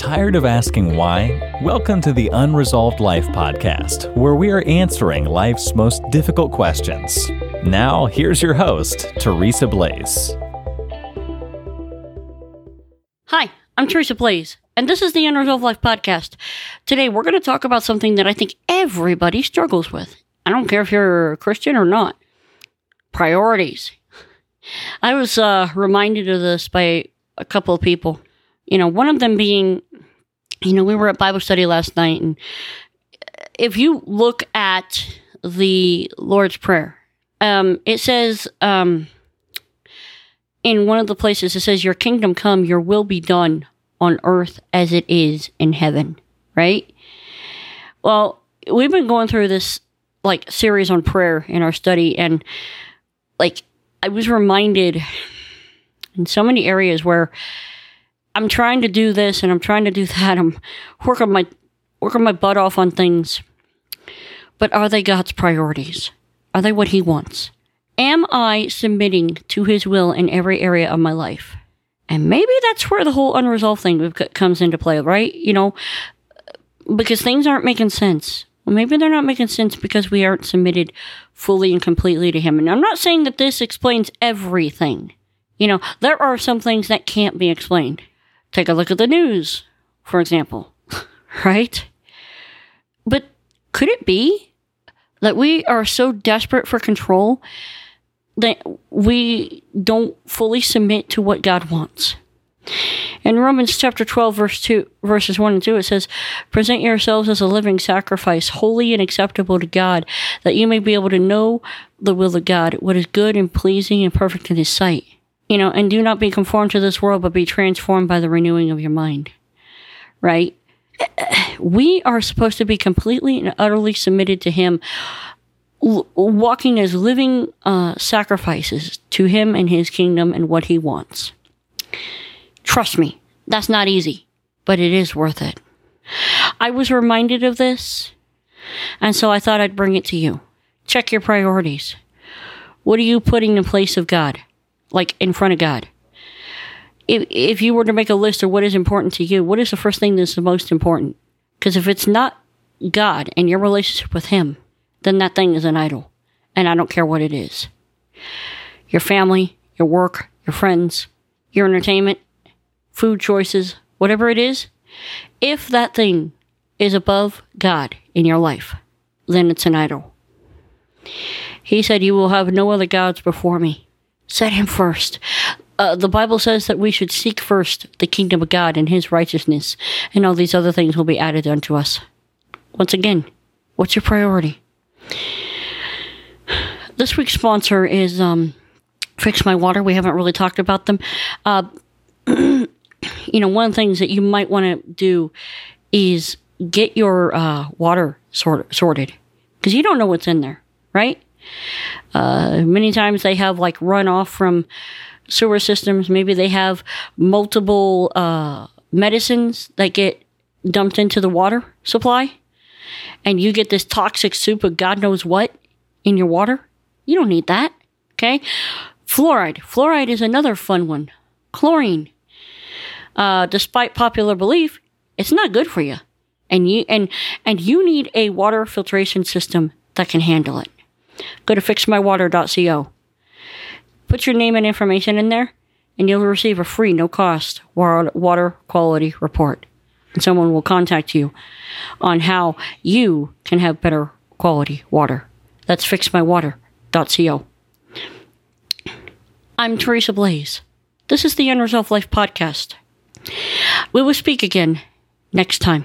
Tired of asking why? Welcome to the Unresolved Life podcast, where we are answering life's most difficult questions. Now, here's your host, Teresa Blaze. Hi, I'm Teresa Blaze, and this is the Unresolved Life podcast. Today, we're going to talk about something that I think everybody struggles with. I don't care if you're a Christian or not. Priorities. I was uh, reminded of this by a couple of people. You know, one of them being, you know, we were at Bible study last night, and if you look at the Lord's Prayer, um, it says um, in one of the places, it says, Your kingdom come, your will be done on earth as it is in heaven, right? Well, we've been going through this like series on prayer in our study, and like I was reminded in so many areas where I'm trying to do this and I'm trying to do that. I'm working my working my butt off on things. But are they God's priorities? Are they what he wants? Am I submitting to his will in every area of my life? And maybe that's where the whole unresolved thing comes into play, right? You know, because things aren't making sense. Well, maybe they're not making sense because we aren't submitted fully and completely to him. And I'm not saying that this explains everything. You know, there are some things that can't be explained. Take a look at the news, for example, right? But could it be that we are so desperate for control that we don't fully submit to what God wants? In Romans chapter 12, verse 2, verses 1 and 2, it says, Present yourselves as a living sacrifice, holy and acceptable to God, that you may be able to know the will of God, what is good and pleasing and perfect in His sight. You know, and do not be conformed to this world, but be transformed by the renewing of your mind. Right? We are supposed to be completely and utterly submitted to Him, walking as living uh, sacrifices to Him and His kingdom and what He wants. Trust me, that's not easy, but it is worth it. I was reminded of this, and so I thought I'd bring it to you. Check your priorities. What are you putting in place of God? Like in front of God. If, if you were to make a list of what is important to you, what is the first thing that's the most important? Because if it's not God and your relationship with Him, then that thing is an idol. And I don't care what it is. Your family, your work, your friends, your entertainment, food choices, whatever it is, if that thing is above God in your life, then it's an idol. He said, You will have no other gods before me. Set him first. Uh, the Bible says that we should seek first the kingdom of God and his righteousness, and all these other things will be added unto us. Once again, what's your priority? This week's sponsor is um, Fix My Water. We haven't really talked about them. Uh, you know, one of the things that you might want to do is get your uh, water sort- sorted because you don't know what's in there, right? Uh, many times they have like runoff from sewer systems. Maybe they have multiple uh, medicines that get dumped into the water supply, and you get this toxic soup of God knows what in your water. You don't need that. Okay. Fluoride. Fluoride is another fun one. Chlorine. Uh, despite popular belief, it's not good for you. And you and and you need a water filtration system that can handle it. Go to fixmywater.co. Put your name and information in there, and you'll receive a free, no cost water quality report. And someone will contact you on how you can have better quality water. That's fixmywater.co. I'm Teresa Blaze. This is the Unresolved Life Podcast. We will speak again next time.